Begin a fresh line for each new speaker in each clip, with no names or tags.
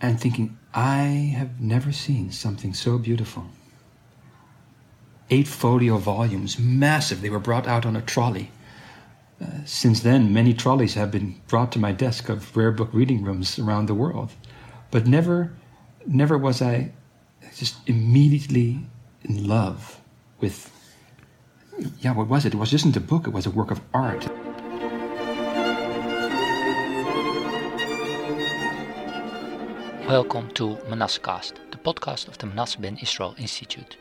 and thinking, I have never seen something so beautiful. Eight folio volumes, massive, they were brought out on a trolley. Uh, since then, many trolleys have been brought to my desk of rare book reading rooms around the world. But never, never was I just immediately in love with, yeah, what was it? It was just a book, it was a work of art.
Welcome to Manassehcast, the podcast of the Manasseh ben Israel Institute.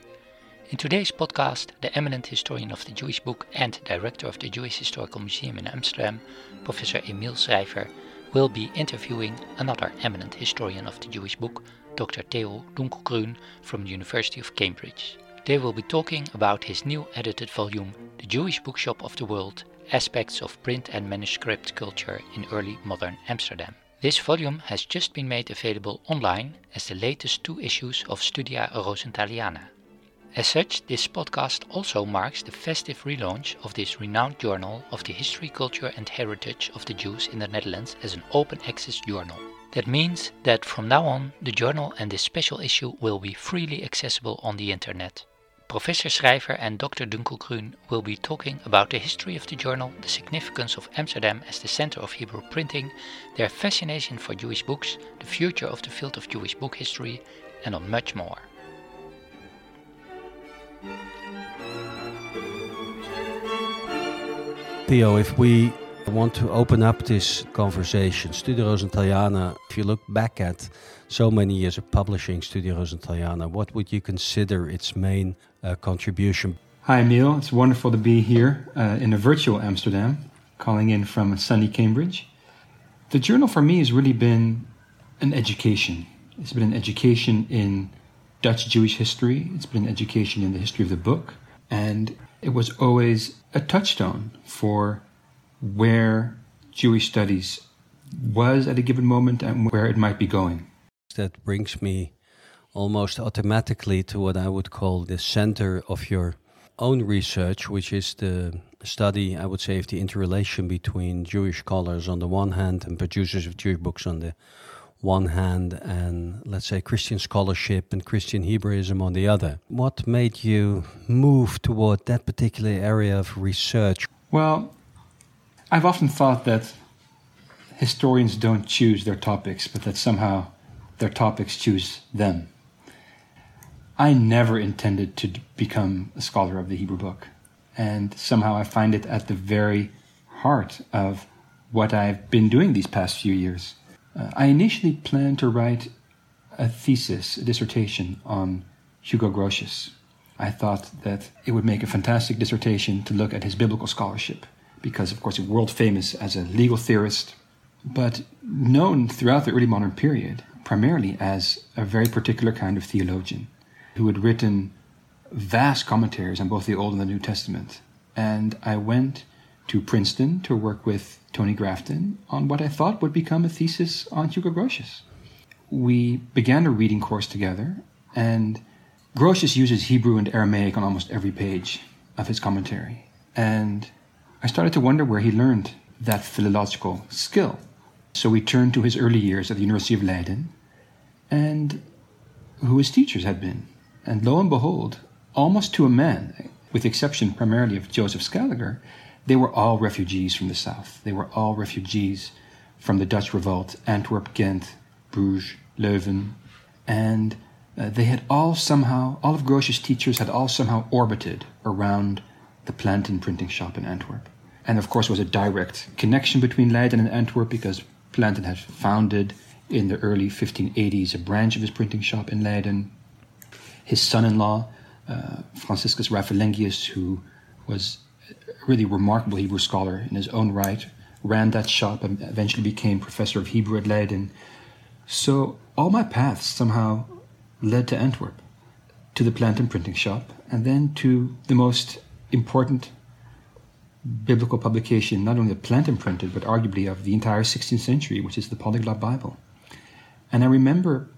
In today's podcast, the eminent historian of the Jewish book and director of the Jewish Historical Museum in Amsterdam, Professor Emiel Schrijver, will be interviewing another eminent historian of the Jewish book, Dr. Theo Dunkelgroen from the University of Cambridge. They will be talking about his new edited volume, The Jewish Bookshop of the World Aspects of Print and Manuscript Culture in Early Modern Amsterdam. This volume has just been made available online as the latest two issues of Studia Rosenthaliana. As such, this podcast also marks the festive relaunch of this renowned journal of the history, culture, and heritage of the Jews in the Netherlands as an open access journal. That means that from now on, the journal and this special issue will be freely accessible on the internet. Professor Schrijver and Dr. Dunkelgroen will be talking about the history of the journal, the significance of Amsterdam as the center of Hebrew printing, their fascination for Jewish books, the future of the field of Jewish book history, and on much more.
Theo, if we want to open up this conversation, Studia Rosenthaliana, if you look back at so many years of publishing Studia Rosenthaliana, what would you consider its main uh, contribution?
Hi, Emiel. It's wonderful to be here uh, in a virtual Amsterdam, calling in from sunny Cambridge. The journal for me has really been an education. It's been an education in Dutch Jewish history, it's been an education in the history of the book, and it was always a touchstone for where Jewish studies was at a given moment and where it might be going.
That brings me almost automatically to what I would call the center of your own research, which is the study, I would say, of the interrelation between Jewish scholars on the one hand and producers of Jewish books on the one hand, and let's say Christian scholarship and Christian Hebraism on the other. What made you move toward that particular area of research?
Well, I've often thought that historians don't choose their topics, but that somehow their topics choose them. I never intended to become a scholar of the Hebrew book. And somehow I find it at the very heart of what I've been doing these past few years. Uh, I initially planned to write a thesis, a dissertation on Hugo Grotius. I thought that it would make a fantastic dissertation to look at his biblical scholarship, because, of course, he's world famous as a legal theorist, but known throughout the early modern period primarily as a very particular kind of theologian who had written vast commentaries on both the Old and the New Testament. And I went to Princeton to work with Tony Grafton on what I thought would become a thesis on Hugo Grotius. We began a reading course together, and Grotius uses Hebrew and Aramaic on almost every page of his commentary. And I started to wonder where he learned that philological skill. So we turned to his early years at the University of Leiden and who his teachers had been. And lo and behold, almost to a man, with the exception primarily of Joseph Scaliger, they were all refugees from the south. They were all refugees from the Dutch revolt, Antwerp, Ghent, Bruges, Leuven. And uh, they had all somehow, all of Grotius' teachers had all somehow orbited around the Plantin printing shop in Antwerp. And of course, there was a direct connection between Leiden and Antwerp because Plantin had founded in the early 1580s a branch of his printing shop in Leiden. His son in law, uh, Franciscus Raphelengius, who was a really remarkable Hebrew scholar in his own right, ran that shop and eventually became professor of Hebrew at Leiden. So all my paths somehow led to Antwerp, to the Plantin printing shop, and then to the most important biblical publication, not only the Plantin printed, but arguably of the entire 16th century, which is the Polyglot Bible. And I remember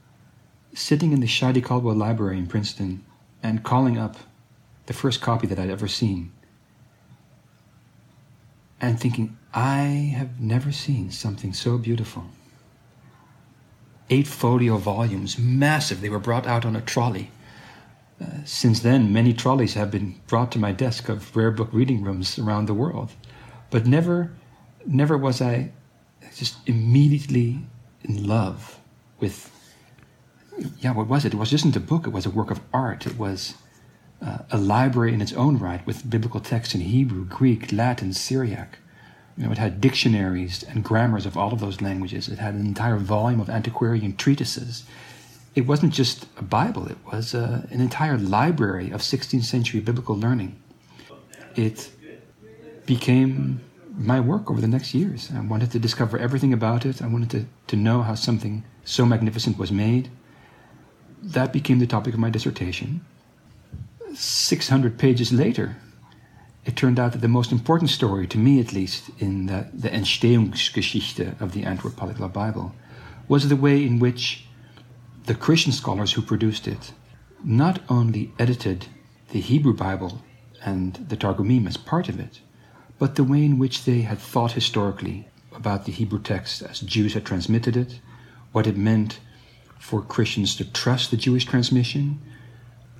sitting in the Scheide Caldwell Library in Princeton and calling up the first copy that I'd ever seen and thinking, I have never seen something so beautiful. eight folio volumes, massive. They were brought out on a trolley. Uh, since then, many trolleys have been brought to my desk of rare book reading rooms around the world. But never, never was I just immediately in love with. Yeah, what was it? It was just a book. It was a work of art. It was uh, a library in its own right with biblical texts in Hebrew, Greek, Latin, Syriac. You know, it had dictionaries and grammars of all of those languages. It had an entire volume of antiquarian treatises. It wasn't just a Bible, it was uh, an entire library of 16th century biblical learning. It became my work over the next years. I wanted to discover everything about it. I wanted to, to know how something so magnificent was made. That became the topic of my dissertation. 600 pages later, it turned out that the most important story, to me at least, in the, the Entstehungsgeschichte of the Antwerp Polyglot Bible, was the way in which the Christian scholars who produced it not only edited the Hebrew Bible and the Targumim as part of it, but the way in which they had thought historically about the Hebrew text as Jews had transmitted it, what it meant for Christians to trust the Jewish transmission,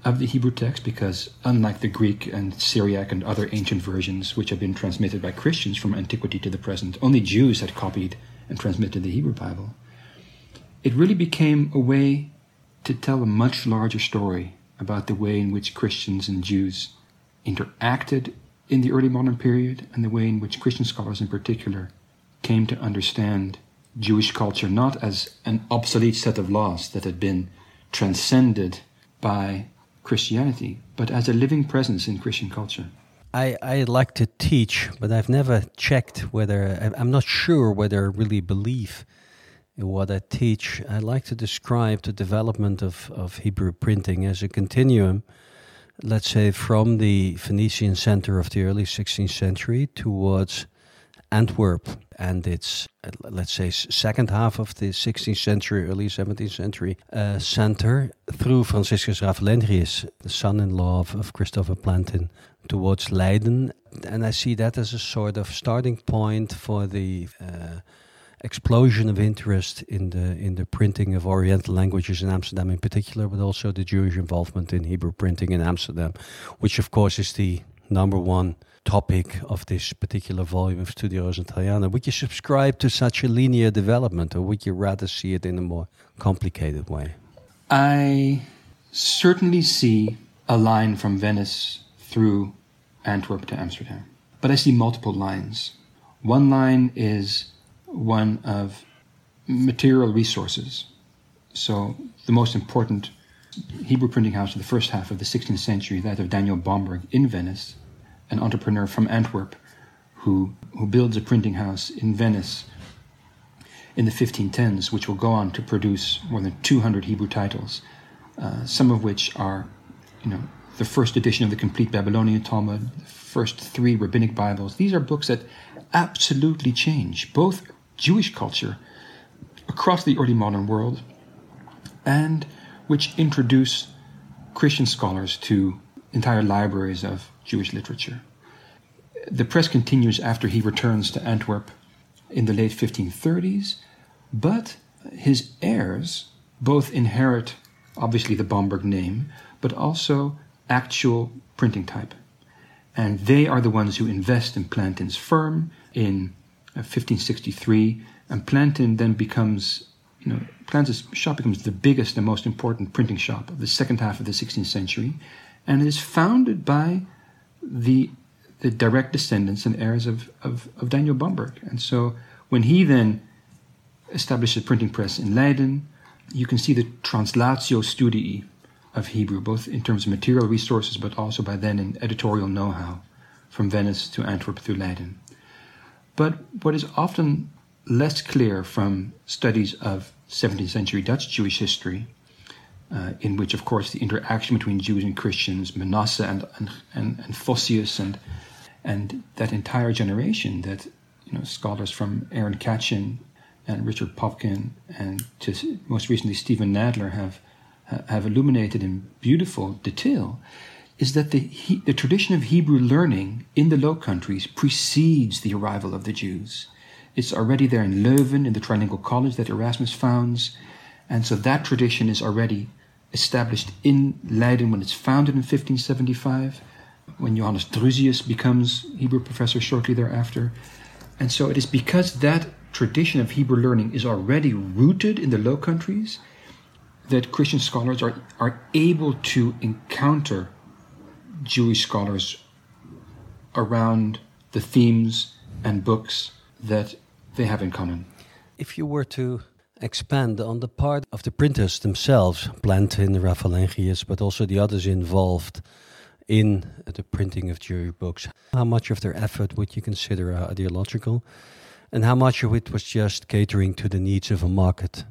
of the Hebrew text because, unlike the Greek and Syriac and other ancient versions which have been transmitted by Christians from antiquity to the present, only Jews had copied and transmitted the Hebrew Bible. It really became a way to tell a much larger story about the way in which Christians and Jews interacted in the early modern period and the way in which Christian scholars in particular came to understand Jewish culture not as an obsolete set of laws that had been transcended by Christianity, but as a living presence in Christian culture.
I, I like to teach, but I've never checked whether, I'm not sure whether I really believe in what I teach. I like to describe the development of, of Hebrew printing as a continuum, let's say from the Venetian center of the early 16th century towards Antwerp and its, let's say, second half of the 16th century, early 17th century uh, center through Franciscus Raphelengius, the son in law of, of Christopher Plantin, towards Leiden. And I see that as a sort of starting point for the uh, explosion of interest in the in the printing of Oriental languages in Amsterdam in particular, but also the Jewish involvement in Hebrew printing in Amsterdam, which of course is the number one topic of this particular volume of Studia Rosenthaliana. Would you subscribe to such a linear development, or would you rather see it in a more complicated way?
I certainly see a line from Venice through Antwerp to Amsterdam, but I see multiple lines. One line is one of material resources. So, the most important Hebrew printing house of the first half of the 16th century, that of Daniel Bomberg in Venice, an entrepreneur from Antwerp who, who builds a printing house in Venice in the 1510s, which will go on to produce more than 200 Hebrew titles, uh, some of which are, you know, the first edition of the complete Babylonian Talmud, the first three rabbinic Bibles. These are books that absolutely change both Jewish culture across the early modern world and which introduce Christian scholars to entire libraries of Jewish literature. The press continues after he returns to Antwerp in the late 1530s, but his heirs both inherit obviously the Bomberg name, but also actual printing type. And they are the ones who invest in Plantin's firm in 1563, uh, and Plantin then becomes, you know, Plantin's shop becomes the biggest and most important printing shop of the second half of the 16th century, and is founded by the the direct descendants and heirs of, of, of Daniel Bomberg. And so when he then established a printing press in Leiden, you can see the translatio studii of Hebrew, both in terms of material resources, but also by then in editorial know how from Venice to Antwerp through Leiden. But what is often less clear from studies of 17th century Dutch Jewish history uh, in which, of course, the interaction between Jews and Christians, Manasseh and, and, and, and Vossius, and, and that entire generation that you know scholars from Aaron Katchen and Richard Popkin and to most recently Steven Nadler have have illuminated in beautiful detail is that the, the tradition of Hebrew learning in the Low Countries precedes the arrival of the Jews. It's already there in Leuven, in the trilingual college that Erasmus founds And so that tradition is already established in Leiden when it's founded in 1575, when Johannes Drusius becomes Hebrew professor shortly thereafter. And so it is because that tradition of Hebrew learning is already rooted in the Low Countries that Christian scholars are, are able to encounter Jewish scholars around the themes and books that they have in common.
If you were to expand on the part of the printers themselves, Plantin, Raphelengius, but also the others involved in the printing of Jewish books, how much of their effort would you consider uh, ideological? And how much of it was just catering to the needs of a market,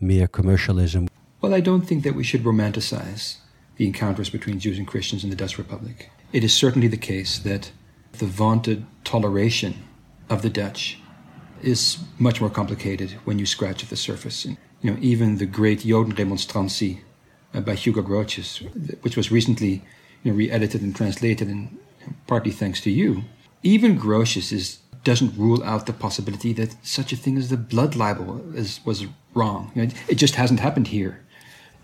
mere commercialism?
Well, I don't think that we should romanticize the encounters between Jews and Christians in the Dutch Republic. It is certainly the case that the vaunted toleration of the Dutch is much more complicated when you scratch at the surface. And, you know, even the great Jodenremonstrantie uh, by Hugo Grotius, which was recently you know, re-edited and translated, and partly thanks to you, even Grotius is, doesn't rule out the possibility that such a thing as the blood libel is, was wrong. You know, it, it just hasn't happened here.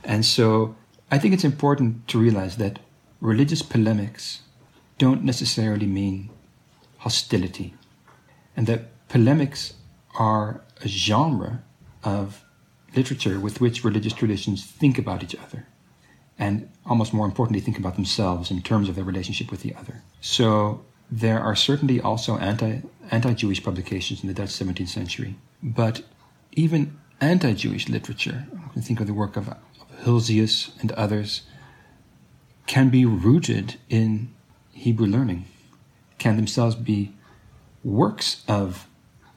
And so I think it's important to realize that religious polemics don't necessarily mean hostility, and that polemics are a genre of literature with which religious traditions think about each other, and almost more importantly, think about themselves in terms of their relationship with the other. So there are certainly also anti anti Jewish publications in the Dutch 17th century, but even anti Jewish literature, you can think of the work of, of Hulsius and others, can be rooted in Hebrew learning, can themselves be works of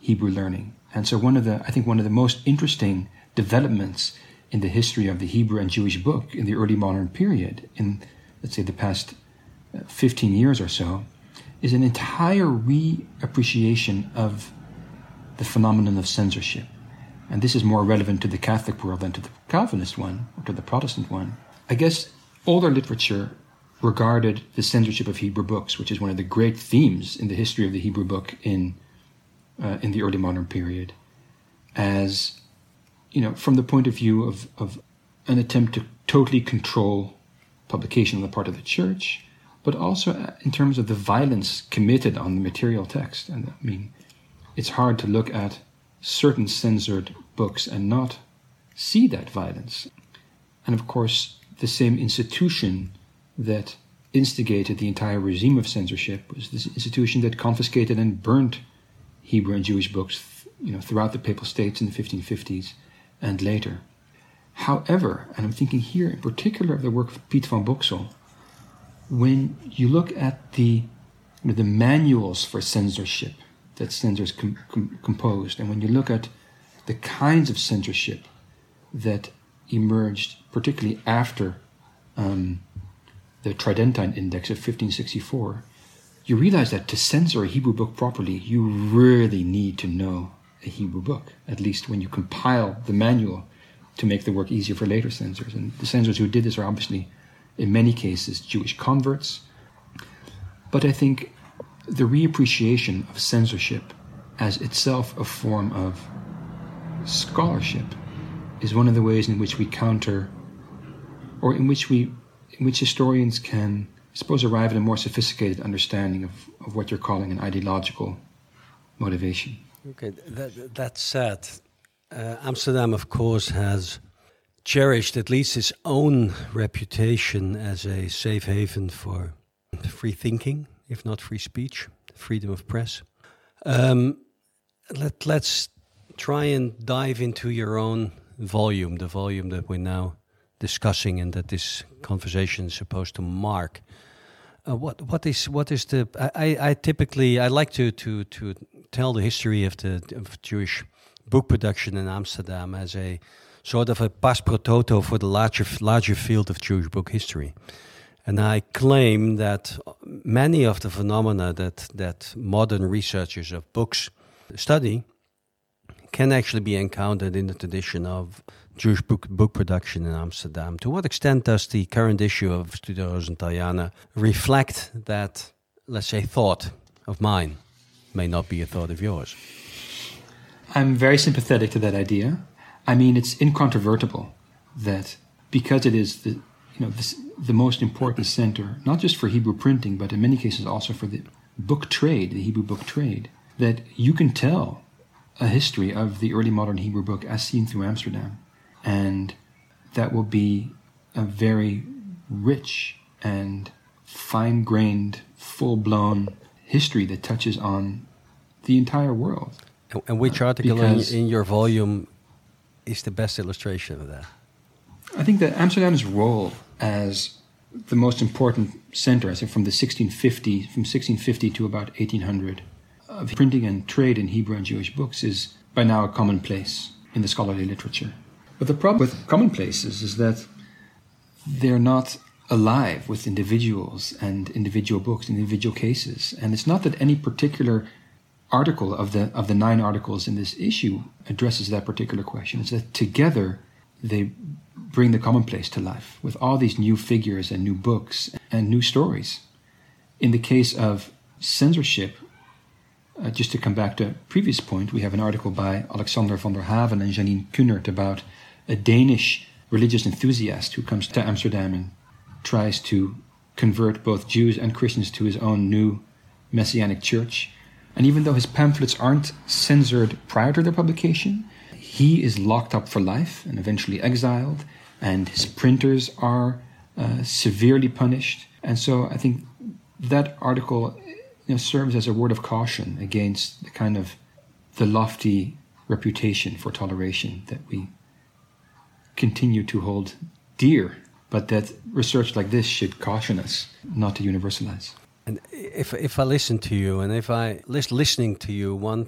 Hebrew learning. And so one of the I think one of the most interesting developments in the history of the Hebrew and Jewish book in the early modern period, in let's say the past uh, 15 years or so, is an entire reappreciation of the phenomenon of censorship. And this is more relevant to the Catholic world than to the Calvinist one or to the Protestant one. I guess older literature regarded the censorship of Hebrew books, which is one of the great themes in the history of the Hebrew book in uh, in the early modern period, as you know, from the point of view of, of an attempt to totally control publication on the part of the church, but also uh, in terms of the violence committed on the material text. And I mean, it's hard to look at certain censored books and not see that violence. And of course, the same institution that instigated the entire regime of censorship was this institution that confiscated and burnt Hebrew and Jewish books you know, throughout the Papal States in the 1550s and later. However, and I'm thinking here in particular of the work of Piet van Boxel, when you look at the, you know, the manuals for censorship that censors com- com- composed, and when you look at the kinds of censorship that emerged, particularly after um, the Tridentine Index of 1564, you realize that to censor a Hebrew book properly, you really need to know a Hebrew book, at least when you compile the manual to make the work easier for later censors. And the censors who did this are obviously, in many cases, Jewish converts. But I think the reappreciation of censorship as itself a form of scholarship is one of the ways in which we counter, or in which we, in which historians can, I suppose, arrive at a more sophisticated understanding of, of what you're calling an ideological motivation.
Okay, that, said, uh, Amsterdam, of course, has cherished at least its own reputation as a safe haven for free thinking, if not free speech, freedom of press. Um, let, let's try and dive into your own volume, the volume that we're now discussing and that this conversation is supposed to mark. Uh, what what is what is the I, I typically I like to to to tell the history of the of Jewish book production in Amsterdam as a sort of a pars pro toto for the larger larger field of Jewish book history. And I claim that many of the phenomena that that modern researchers of books study can actually be encountered in the tradition of Jewish book, book production in Amsterdam. To what extent does the current issue of Studia Rosenthaliana reflect that, let's say, thought of mine? May not be a thought of yours.
I'm very sympathetic to that idea. I mean, it's incontrovertible that because it is the you know the most important center, not just for Hebrew printing, but in many cases also for the book trade, the Hebrew book trade, that you can tell a history of the early modern Hebrew book as seen through Amsterdam, and that will be a very rich and fine-grained, full-blown history that touches on the entire world.
And, and which article in, in your volume is the best illustration of that?
I think that Amsterdam's role as the most important center, I say from the 1650, from 1650 to about 1800, of printing and trade in Hebrew and Jewish books is by now a commonplace in the scholarly literature. But the problem with commonplaces is that they're not alive with individuals and individual books, individual cases. And it's not that any particular article of the of the nine articles in this issue addresses that particular question. It's that together they bring the commonplace to life with all these new figures and new books and new stories. In the case of censorship, uh, just to come back to a previous point, we have an article by Alexander van der Haven and Janine Kunert about a Danish religious enthusiast who comes to Amsterdam and tries to convert both Jews and Christians to his own new messianic church. And even though his pamphlets aren't censored prior to their publication, he is locked up for life and eventually exiled, and his printers are uh, severely punished. And so I think that article you know, serves as a word of caution against the kind of the lofty reputation for toleration that we continue to hold dear, but that research like this should caution us not to universalize.
And if if I listen to you, and if I listening to you, one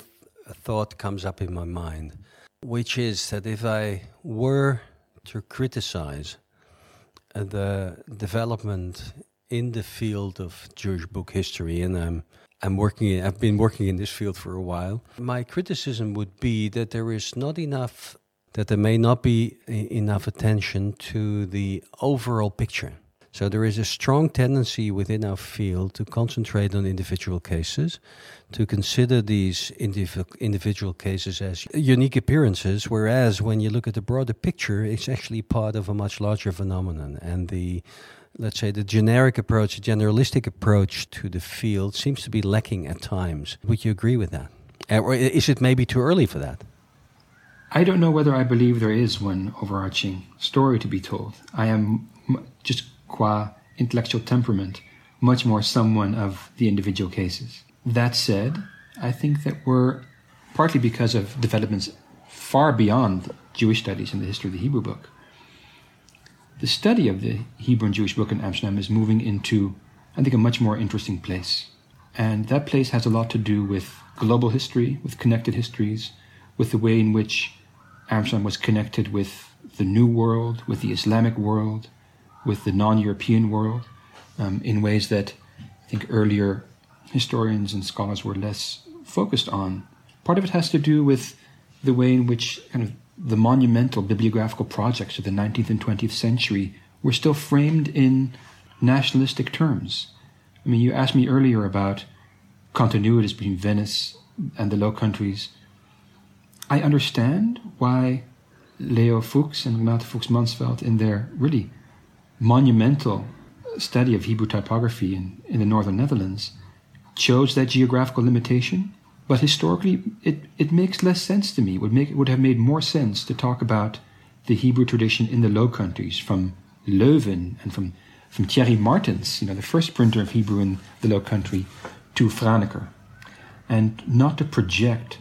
thought comes up in my mind, which is that if I were to criticize uh, the development in the field of Jewish book history, and I'm I'm working. I've been working in this field for a while. My criticism would be that there is not enough, that there may not be enough attention to the overall picture. So there is a strong tendency within our field to concentrate on individual cases, to consider these individual cases as unique appearances, whereas when you look at the broader picture, it's actually part of a much larger phenomenon. And the let's say the generic approach, the generalistic approach to the field seems to be lacking at times. Would you agree with that? Or is it maybe too early for that?
I don't know whether I believe there is one overarching story to be told. I am just qua intellectual temperament, much more someone of the individual cases. That said, I think that we're, partly because of developments far beyond Jewish studies in the history of the Hebrew book, the study of the Hebrew and Jewish book in Amsterdam is moving into, I think, a much more interesting place. And that place has a lot to do with global history, with connected histories, with the way in which Amsterdam was connected with the New World, with the Islamic world, with the non European world um, in ways that I think earlier historians and scholars were less focused on. Part of it has to do with the way in which kind of the monumental bibliographical projects of the 19th and 20th century were still framed in nationalistic terms. I mean, you asked me earlier about continuities between Venice and the Low Countries. I understand why Leo Fuks and Renate Fuks Mansfeld, in their really monumental study of Hebrew typography in, in the northern Netherlands chose that geographical limitation. But historically, it, it makes less sense to me. It would, make, it would have made more sense to talk about the Hebrew tradition in the Low Countries from Leuven and from, from Thierry Martens, you know, the first printer of Hebrew in the Low Country, to Franeker. And not to project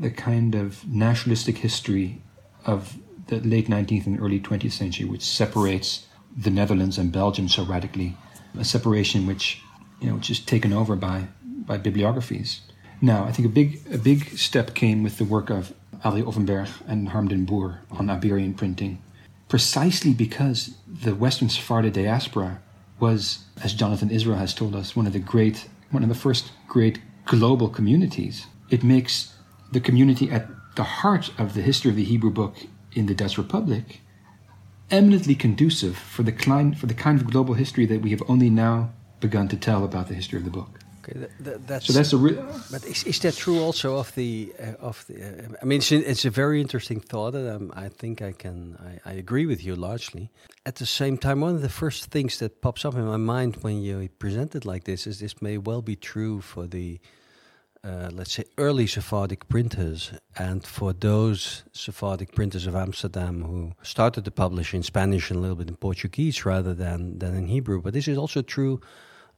the kind of nationalistic history of the late 19th and early 20th century, which separates the Netherlands and Belgium so radically, a separation which you know which is taken over by by bibliographies. Now, I think a big a big step came with the work of Adri Offenberg and Harm den Boer on Iberian printing, precisely because the Western Sephardic diaspora was, as Jonathan Israel has told us, one of the great one of the first great global communities. It makes the community at the heart of the history of the Hebrew book in the Dutch Republic eminently conducive for the, kind, for the kind of global history that we have only now begun to tell about the history of the book.
Okay, that, that, that's
so that's a real.
But is, is that true also of the uh, of the? Uh, I mean, it's, it's, a very interesting thought, and um, I think I can I, I, agree with you largely. At the same time, one of the first things that pops up in my mind when you present it like this is this may well be true for the. Uh, let's say early Sephardic printers, and for those Sephardic printers of Amsterdam who started to publish in Spanish and a little bit in Portuguese rather than, than in Hebrew. But this is also true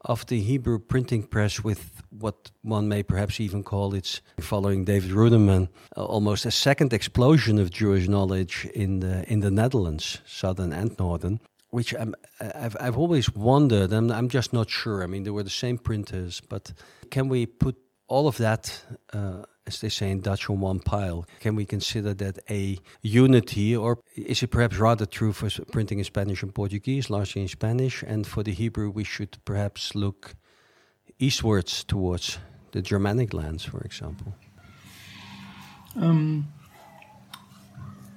of the Hebrew printing press with what one may perhaps even call its, following David Ruderman, uh, almost a second explosion of Jewish knowledge in the, in the Netherlands, southern and northern. Which i have I've always wondered, and I'm just not sure. I mean, there were the same printers, but can we put all of that uh, as they say in Dutch, on one pile. Can we consider that a unity, or is it perhaps rather true for printing in Spanish and Portuguese, largely in Spanish, and for the Hebrew, we should perhaps look eastwards towards the Germanic lands, for example?
Um,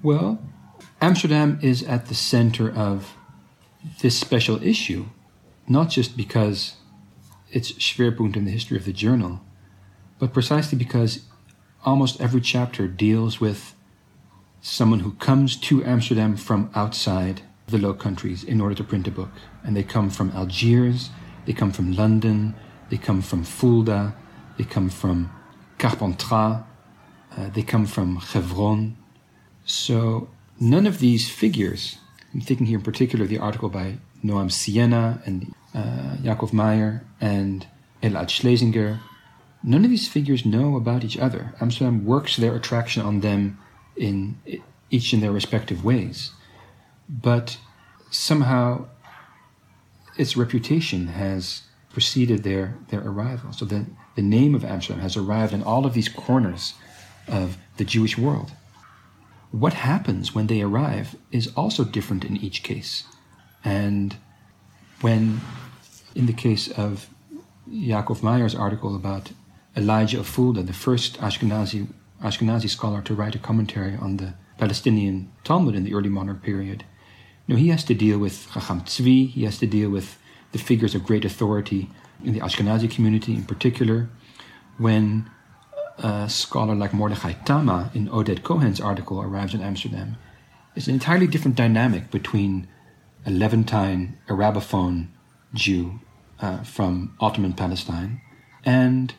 well, Amsterdam is at the center of this special issue, not just because it's Schwerpunkt in the history of the journal, but precisely because almost every chapter deals with someone who comes to Amsterdam from outside the Low Countries in order to print a book. And they come from Algiers, they come from London, they come from Fulda, they come from Carpentras, uh, they come from Chevron. So none of these figures, I'm thinking here in particular the article by Noam Sienna and uh, Jakob Meyer and Elad Schlesinger, None of these figures know about each other. Amsterdam works their attraction on them in each in their respective ways. But somehow its reputation has preceded their, their arrival. So the, the name of Amsterdam has arrived in all of these corners of the Jewish world. What happens when they arrive is also different in each case. And when, in the case of Yaakov Meyer's article about Elijah of Fulda, the first Ashkenazi, Ashkenazi scholar to write a commentary on the Palestinian Talmud in the early modern period. You know, he has to deal with Chacham Tzvi, he has to deal with the figures of great authority in the Ashkenazi community in particular. When a scholar like Mordechai Tama in Oded Cohen's article arrives in Amsterdam, it's an entirely different dynamic between a Levantine Arabophone Jew uh, from Ottoman Palestine and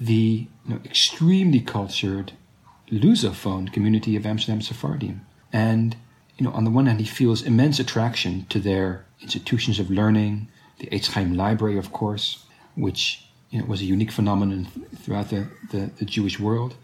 the you know, extremely cultured Lusophone community of Amsterdam Sephardim. And you know, on the one hand, he feels immense attraction to their institutions of learning, the Eitz Chaim Library, of course, which you know, was a unique phenomenon throughout the, the, the Jewish world.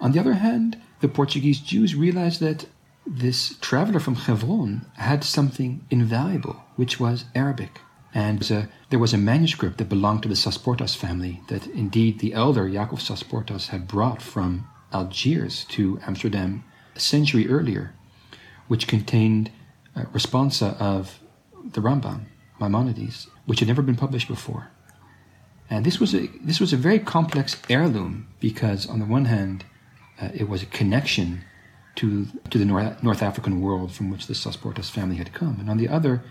On the other hand, the Portuguese Jews realized that this traveler from Hebron had something invaluable, which was Arabic. And uh, there was a manuscript that belonged to the Sasportas family that indeed the elder Jacob Sasportas had brought from Algiers to Amsterdam a century earlier, which contained a responsa of the Rambam, Maimonides, which had never been published before. And this was a, this was a very complex heirloom because, on the one hand, uh, it was a connection to, to the North, North African world from which the Sasportas family had come. And on the other,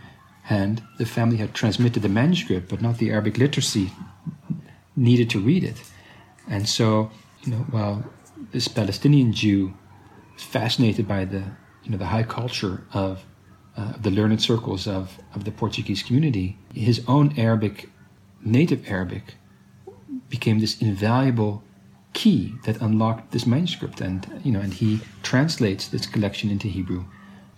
and the family had transmitted the manuscript, but not the Arabic literacy needed to read it. And so, you know, while this Palestinian Jew was fascinated by the, you know, the high culture of uh, the learned circles of, of the Portuguese community, his own Arabic, native Arabic, became this invaluable key that unlocked this manuscript. And, you know, and he translates this collection into Hebrew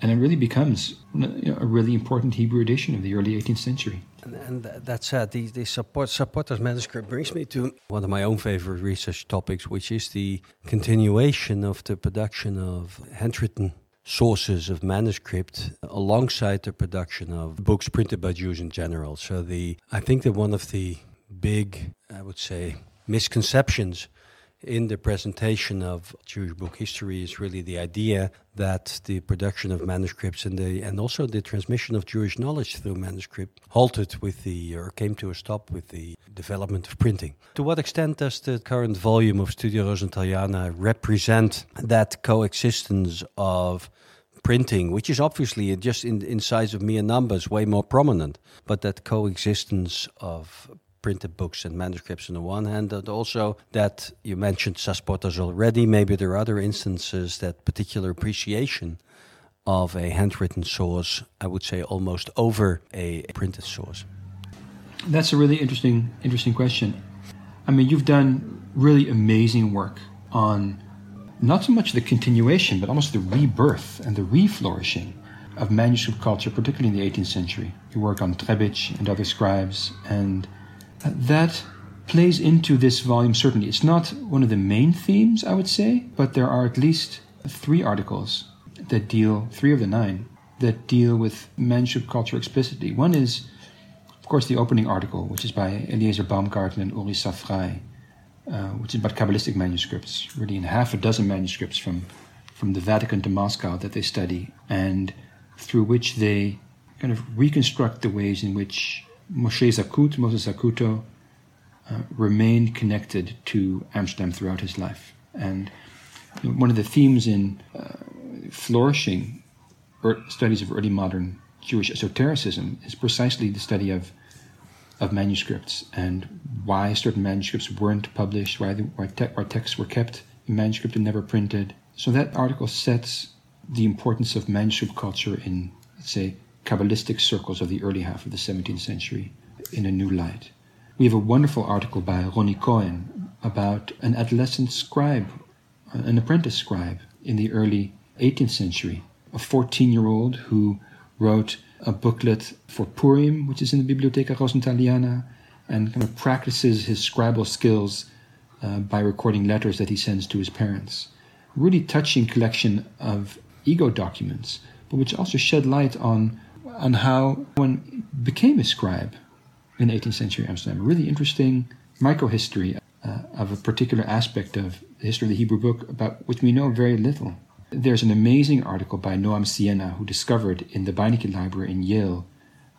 and it really becomes a really important Hebrew edition of the early 18th century.
And, and that said, the, the support, Sasportas manuscript brings me to one of my own favorite research topics, which is the continuation of the production of handwritten sources of manuscript alongside the production of books printed by Jews in general. So the I think that one of the big, I would say, misconceptions in the presentation of Jewish book history is really the idea that the production of manuscripts and the and also the transmission of Jewish knowledge through manuscript halted with the or came to a stop with the development of printing. To what extent does the current volume of Studia Rosenthaliana represent that coexistence of printing, which is obviously just in, in size of mere numbers way more prominent, but that coexistence of printed books and manuscripts on the one hand, and also that you mentioned Sasportas already. Maybe there are other instances that particular appreciation of a handwritten source, I would say, almost over a printed source.
That's a really interesting, interesting question. I mean, you've done really amazing work on not so much the continuation, but almost the rebirth and the reflourishing of manuscript culture, particularly in the 18th century. You work on Trebitsch and other scribes, and that plays into this volume certainly. It's not one of the main themes, I would say, but there are at least three articles that deal, three of the nine, that deal with manuscript culture explicitly. One is, of course, the opening article, which is by Eliezer Baumgarten and Uri Safrai, uh, which is about Kabbalistic manuscripts, really in half a dozen manuscripts from, from the Vatican to Moscow that they study, and through which they kind of reconstruct the ways in which Moshe Zakut, Moses Zacuto, uh, remained connected to Amsterdam throughout his life. And you know, one of the themes in uh, flourishing studies of early modern Jewish esotericism is precisely the study of of manuscripts and why certain manuscripts weren't published, why, the, why, te- why texts were kept in manuscript and never printed. So that article sets the importance of manuscript culture in, let's say, Kabbalistic circles of the early half of the 17th century in a new light. We have a wonderful article by Ronnie Cohen about an adolescent scribe, an apprentice scribe in the early 18th century, a 14 year old who wrote a booklet for Purim, which is in the Bibliotheca Rosenthaliana, and kind of practices his scribal skills uh, by recording letters that he sends to his parents. Really touching collection of ego documents, but which also shed light on, on how one became a scribe in 18th century Amsterdam. A really interesting microhistory uh, of a particular aspect of the history of the Hebrew book about which we know very little. There's an amazing article by Noam Sienna who discovered in the Beinecke Library in Yale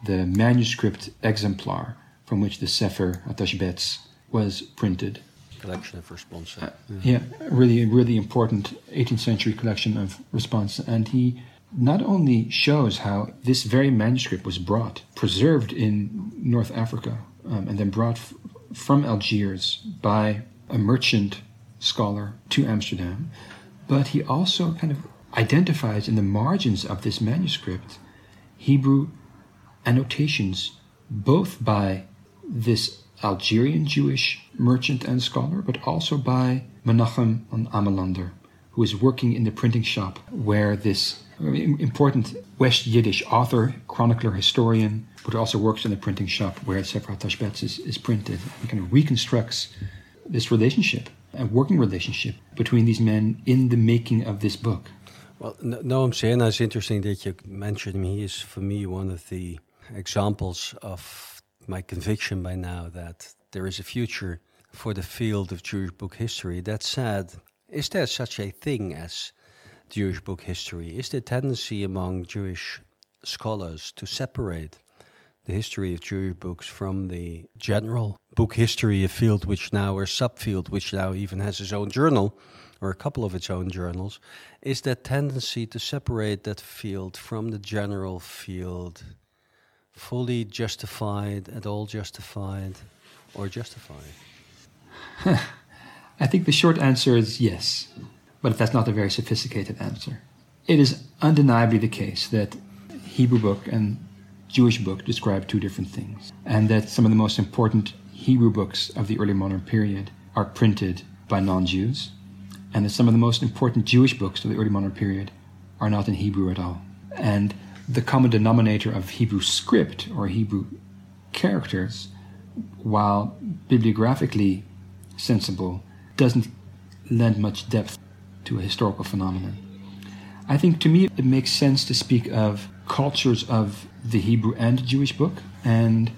the manuscript exemplar from which the Sefer Atashbetz was printed.
Collection of response. Uh,
yeah, really, really important 18th century collection of response. And he not only shows how this very manuscript was brought, preserved in North Africa, um, and then brought f- from Algiers by a merchant scholar to Amsterdam, but he also kind of identifies in the margins of this manuscript Hebrew annotations, both by this Algerian Jewish merchant and scholar, but also by Menachem Amelander, who is working in the printing shop where this important West Yiddish author, chronicler, historian, but also works in the printing shop where Sefer Tashbetz is, is printed. He kind of reconstructs this relationship a working relationship between these men in the making of this book.
Well, Noam Sienna is interesting that you mentioned him. He is, for me, one of the examples of my conviction by now that there is a future for the field of Jewish book history. That said, is there such a thing as Jewish book history? Is the tendency among Jewish scholars to separate the history of Jewish books from the general book history, a field which now, or subfield, which now even has its own journal, or a couple of its own journals, is that tendency to separate that field from the general field fully justified, at all justified, or justified?
I think the short answer is yes, but that's not a very sophisticated answer. It is undeniably the case that Hebrew book and Jewish book describe two different things, and that some of the most important Hebrew books of the early modern period are printed by non Jews, and that some of the most important Jewish books of the early modern period are not in Hebrew at all. And the common denominator of Hebrew script or Hebrew characters, while bibliographically sensible, doesn't lend much depth to a historical phenomenon. I think to me it makes sense to speak of cultures of the Hebrew and Jewish book, and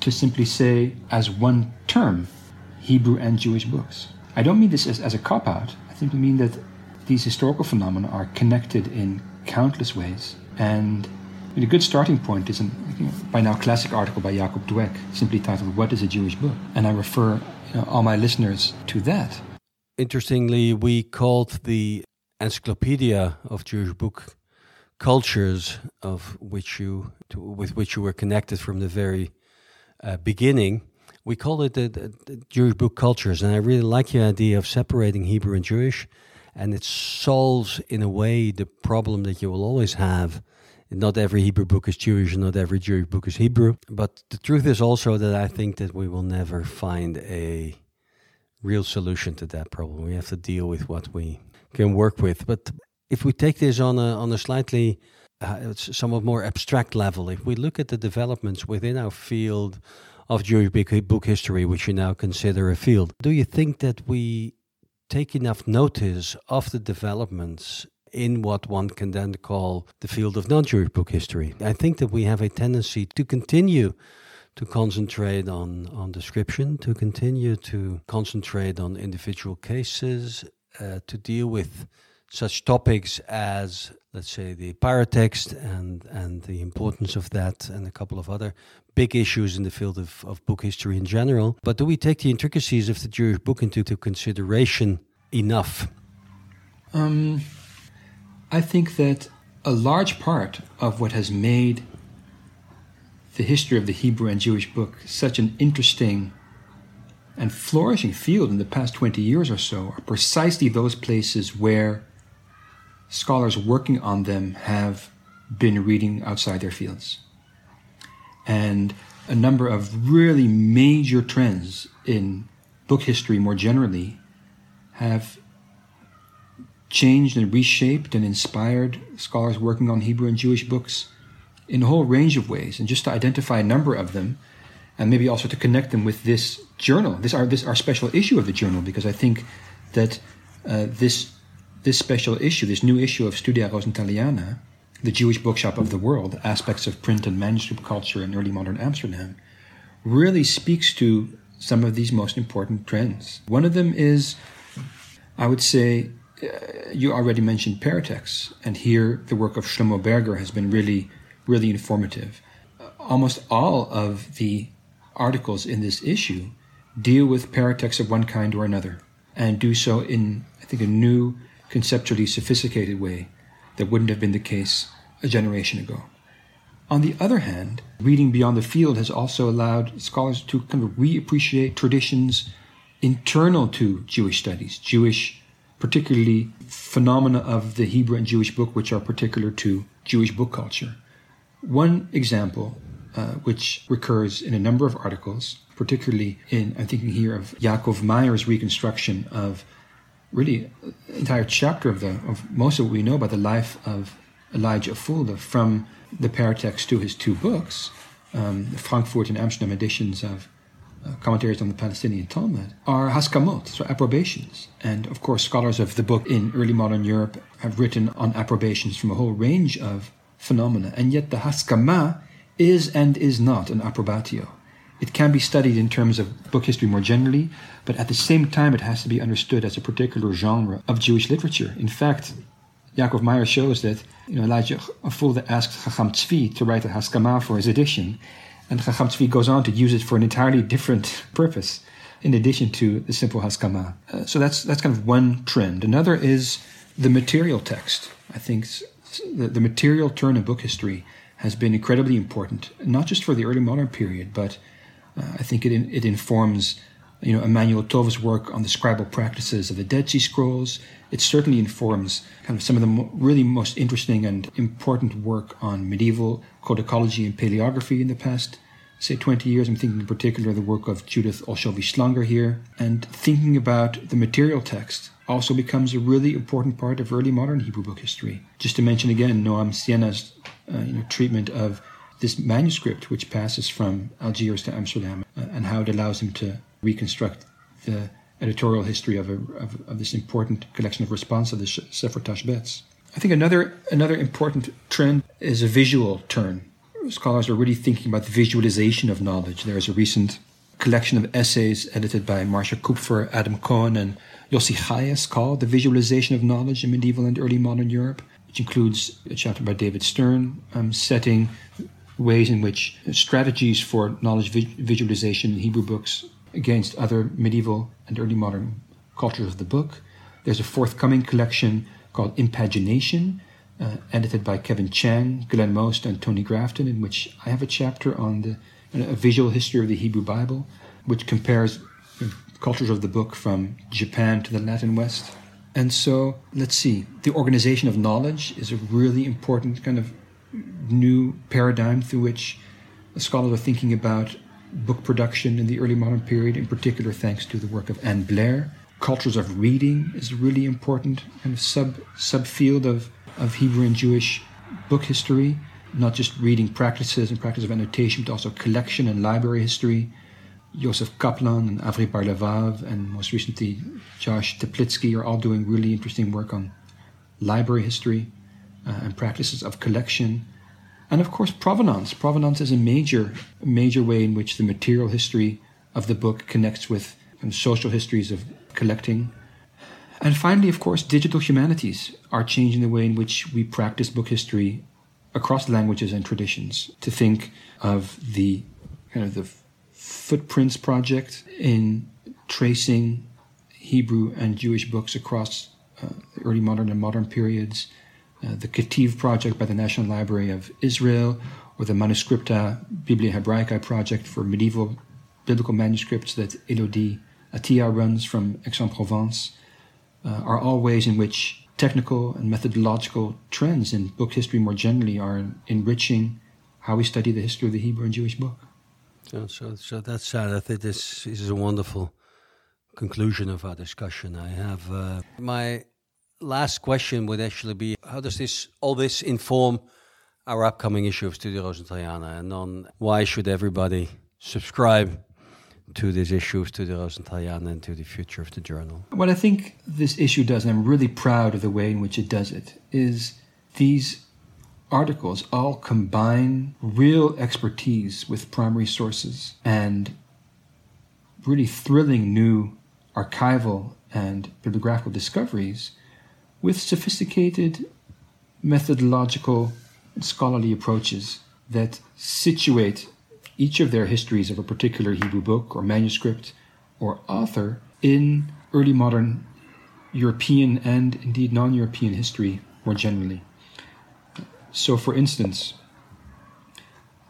to simply say as one term, Hebrew and Jewish books. I don't mean this as, as a cop out. I simply mean that these historical phenomena are connected in countless ways. And a good starting point is a you know, by now classic article by Jacob Dweck, simply titled What is a Jewish Book? And I refer you know, all my listeners to that.
Interestingly, we called the Encyclopedia of Jewish Book cultures of which you to, with which you were connected from the very uh, beginning. we call it the, the, the, Jewish book cultures, and I really like your idea of separating Hebrew and Jewish, and it solves in a way the problem that you will always have. Not every Hebrew book is Jewish, not every Jewish book is Hebrew. But the truth is also that I think that we will never find a real solution to that problem. We have to deal with what we can work with. But if we take this on a on a slightly uh, somewhat more abstract level, if we look at the developments within our field of Jewish book history, which you now consider a field. Do you think that we take enough notice of the developments in what one can then call the field of non Jewish book history? I think that we have a tendency to continue to concentrate on, on description, to continue to concentrate on individual cases, uh, to deal with such topics as, let's say, the paratext and, and the importance of that, and a couple of other big issues in the field of, of book history in general. But do we take the intricacies of the Jewish book into consideration enough?
Um, I think that a large part of what has made the history of the Hebrew and Jewish book such an interesting and flourishing field in the past 20 years or so are precisely those places where scholars working on them have been reading outside their fields. And a number of really major trends in book history more generally have changed and reshaped and inspired scholars working on Hebrew and Jewish books in a whole range of ways. And just to identify a number of them, and maybe also to connect them with this journal, this our this our special issue of the journal, because I think that uh, this this special issue, this new issue of Studia Rosenthaliana, the Jewish bookshop of the world, aspects of print and manuscript culture in early modern Amsterdam, really speaks to some of these most important trends. One of them is, I would say, uh, you already mentioned paratexts, and here the work of Shlomo Berger has been really, really informative. Almost all of the articles in this issue deal with paratexts of one kind or another, and do so in, I think, a new, conceptually sophisticated way that wouldn't have been the case a generation ago. On the other hand, reading beyond the field has also allowed scholars to kind of reappreciate traditions internal to Jewish studies, Jewish, particularly phenomena of the Hebrew and Jewish book, which are particular to Jewish book culture. One example, uh, which recurs in a number of articles, particularly in, I'm thinking here of Yaakov Meyer's reconstruction of really entire chapter of the of most of what we know about the life of Elijah Fulda from the paratext to his two books, um, the Frankfurt and Amsterdam editions of uh, commentaries on the Palestinian Talmud, are haskamot, so approbations. And of course, scholars of the book in early modern Europe have written on approbations from a whole range of phenomena. And yet, the haskama is and is not an approbatio. It can be studied in terms of book history more generally, but at the same time, it has to be understood as a particular genre of Jewish literature. In fact, Yaakov Meyer shows that you know, Elijah Fulda asked Chacham Tzvi to write a Haskama for his edition, and Chacham Tzvi goes on to use it for an entirely different purpose, in addition to the simple Haskama. Uh, so that's that's kind of one trend. Another is the material text. I think the, the material turn in book history has been incredibly important, not just for the early modern period, but uh, I think it, it informs you know, Emmanuel Tov's work on the scribal practices of the Dead Sea Scrolls. It certainly informs kind of some of the mo- really most interesting and important work on medieval codicology and paleography in the past, say, 20 years. I'm thinking in particular the work of Judith Olszowy-Schlanger here. And thinking about the material text also becomes a really important part of early modern Hebrew book history. Just to mention again, Noam Sienna's uh, you know, treatment of this manuscript, which passes from Algiers to Amsterdam, uh, and how it allows him to reconstruct the editorial history of, a, of, of, this important collection of responsa of the Sefer Tashbetz. I think another another important trend is a visual turn. Scholars are really thinking about the visualization of knowledge. There is a recent collection of essays edited by Marcia Kupfer, Adam Cohen, and Yossi Chajes called The Visualization of Knowledge in Medieval and Early Modern Europe, which includes a chapter by David Stern um, setting ways in which strategies for knowledge visualization in Hebrew books against other medieval and early modern cultures of the book. There's a forthcoming collection called Impagination, uh, edited by Kevin Chang, Glenn Most, and Tony Grafton, in which I have a chapter on the a visual history of the Hebrew Bible. which compares cultures of the book from Japan to the Latin West. And so, let's see, the organization of knowledge is a really important kind of new paradigm through which scholars are thinking about book production in the early modern period, in particular thanks to the work of Anne Blair. Cultures of reading is a really important kind of sub subfield of, of Hebrew and Jewish book history, not just reading practices and practice of annotation, but also collection and library history. Joseph Kaplan and Avri Bar-Levav and most recently Josh Teplitsky are all doing really interesting work on library history uh, and practices of collection. And of course, provenance. Provenance is a major, major way in which the material history of the book connects with social histories of collecting. And finally, of course, digital humanities are changing the way in which we practice book history across languages and traditions. To think of the kind of the Footprints project in tracing Hebrew and Jewish books across uh, early modern and modern periods, uh, the Ketiv project by the National Library of Israel, or the Manuscripta Biblia Hebraica project for medieval biblical manuscripts that Elodie Attia runs from Aix-en-Provence, uh, are all ways in which technical and methodological trends in book history more generally are enriching how we study the history of the Hebrew and Jewish book.
So, so, that's sad. I think this is a wonderful conclusion of our discussion. I have uh, my last question would actually be: How does this all this inform our upcoming issue of Studia Rosenthaliana, and on why should everybody subscribe to this issue of Studia Rosenthaliana and to the future of the journal?
What I think this issue does, and I'm really proud of the way in which it does it, is these articles all combine real expertise with primary sources and really thrilling new archival and bibliographical discoveries with sophisticated methodological scholarly approaches that situate each of their histories of a particular Hebrew book or manuscript or author in early modern European and indeed non European history more generally. So, for instance,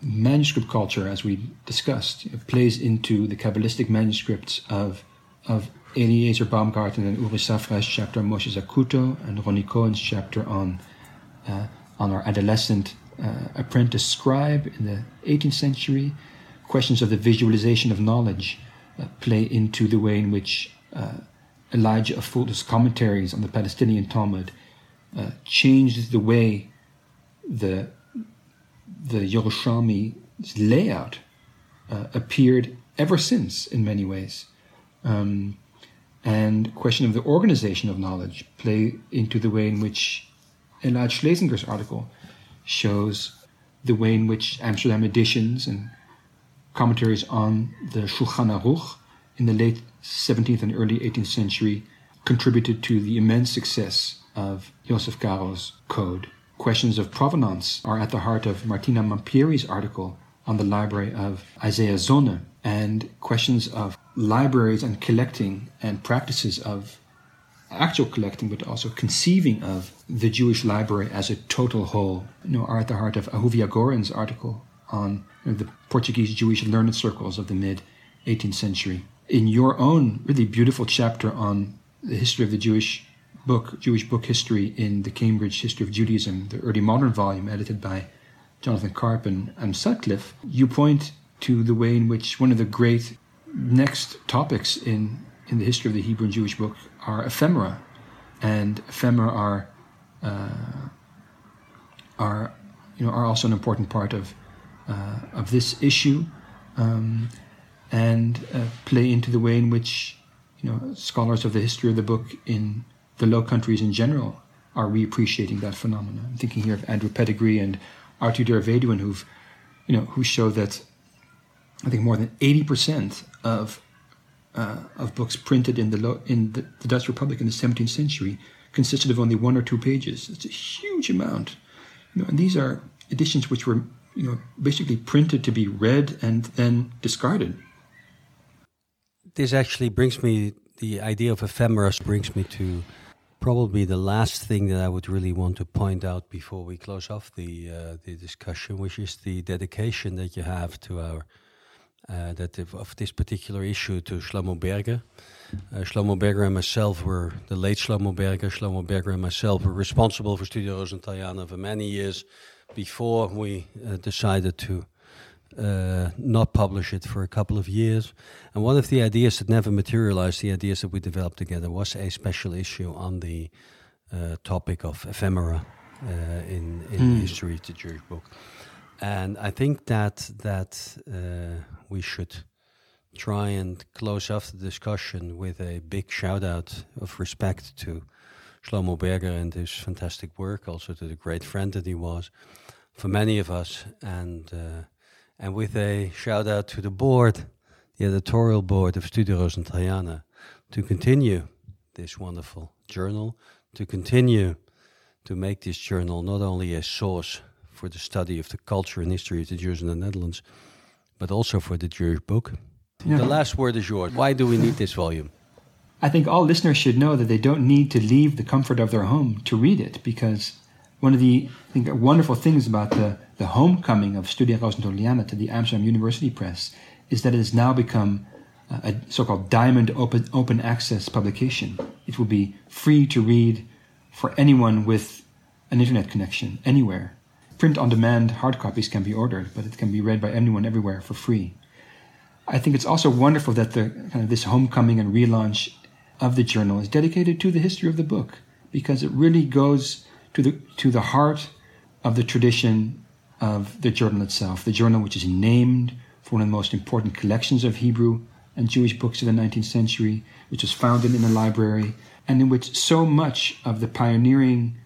manuscript culture, as we discussed, plays into the Kabbalistic manuscripts of, of Eliezer Baumgarten and Uri Safrai's chapter on Moshe Zacuto and Ronnie Cohen's chapter on, uh, on our adolescent uh, apprentice scribe in the 18th century. Questions of the visualization of knowledge uh, play into the way in which uh, Elijah Afulda's commentaries on the Palestinian Talmud uh, changed the way the the Yerushalmi layout uh, appeared ever since in many ways. Um, and question of the organization of knowledge play into the way in which Elad Schlesinger's article shows the way in which Amsterdam editions and commentaries on the Shulchan Aruch in the late 17th and early 18th century contributed to the immense success of Joseph Caro's code questions of provenance are at the heart of Martina Mampieri's article on the library of Isaiah Sonne, and questions of libraries and collecting and practices of actual collecting, but also conceiving of the Jewish library as a total whole, you know, are at the heart of Ahuvia Goren's article on you know, the Portuguese Jewish learned circles of the mid 18th century. In your own really beautiful chapter on the history of the Jewish book, Jewish book history in the Cambridge History of Judaism, the early modern volume edited by Jonathan Karp and, and Sutcliffe, you point to the way in which one of the great next topics in, in the history of the Hebrew and Jewish book are ephemera. And ephemera are, uh, are, you know, are also an important part of, uh, of this issue um, and uh, play into the way in which you know, scholars of the history of the book in the Low Countries in general are reappreciating that phenomenon. I'm thinking here of Andrew Pettegree and Arthur der Weduwen, who've, you know, who show that I think more than 80% of uh, of books printed in the in the, the, Dutch Republic in the 17th century consisted of only one or two pages. It's a huge amount, you know, and these are editions which were you know basically printed to be read and then discarded.
This actually brings me the idea of ephemera brings me to probably the last thing that I would really want to point out before we close off the uh, the discussion, which is the dedication that you have to our uh, that of, of, this particular issue to Shlomo Berger. Uh, Shlomo Berger and myself were the late Shlomo Berger. Shlomo Berger and myself were responsible for Studia Rosenthaliana for many years before we uh, decided to uh, not publish it for a couple of years. And one of the ideas that never materialized, the ideas that we developed together, was a special issue on the uh, topic of ephemera uh, in in mm. history, the Jewish book. And I think that that uh, we should try and close off the discussion with a big shout out of respect to Shlomo Berger and his fantastic work, also to the great friend that he was for many of us, and uh, and with a shout out to the board, the editorial board of Studia Rosenthaliana, to continue this wonderful journal, to continue to make this journal not only a source for the study of the culture and history of the Jews in the Netherlands, but also for the Jewish book. Yeah. The last word is yours. Why do we need this volume?
I think all listeners should know that they don't need to leave the comfort of their home to read it because one of the I think, wonderful things about the, the homecoming of Studia Rosenthaliana to the Amsterdam University Press is that it has now become a so-called diamond open, open access publication. It will be free to read for anyone with an internet connection anywhere print on demand hard copies can be ordered, but it can be read by anyone everywhere for free. I think it's also wonderful that the kind of this homecoming and relaunch of the journal is dedicated to the history of the book because it really goes to the to the heart of the tradition of the journal itself. The journal, which is named for one of the most important collections of Hebrew and Jewish books of the 19th century, which was founded in a library, and in which so much of the pioneering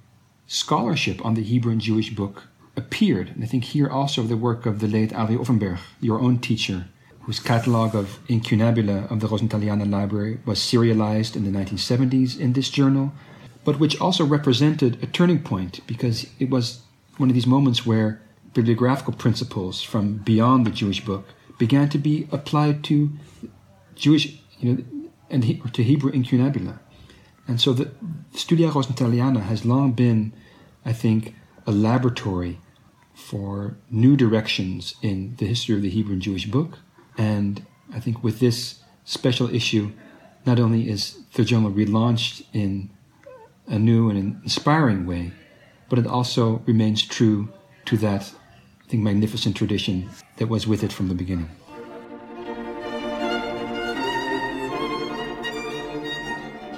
scholarship on the Hebrew and Jewish book appeared. And I think here also the work of the late Adri Offenberg, your own teacher, whose catalogue of incunabula of the Rosenthaliana Library was serialized in the 1970s in this journal, but which also represented a turning point because it was one of these moments where bibliographical principles from beyond the Jewish book began to be applied to Jewish, you know, and to Hebrew incunabula. And so the Studia Rosenthaliana has long been, I think, a laboratory for new directions in the history of the Hebrew and Jewish book. And I think with this special issue, not only is the journal relaunched in a new and inspiring way, but it also remains true to that, I think, magnificent tradition that was with it from the beginning.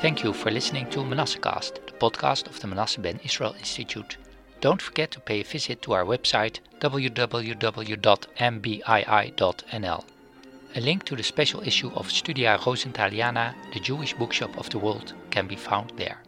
Thank you for listening to Manassehcast, the podcast of the Manasseh Ben Israel Institute. Don't forget to pay a visit to our website www.mbii.nl. A link to the special issue of Studia Rosenthaliana, the Jewish bookshop of the world, can be found there.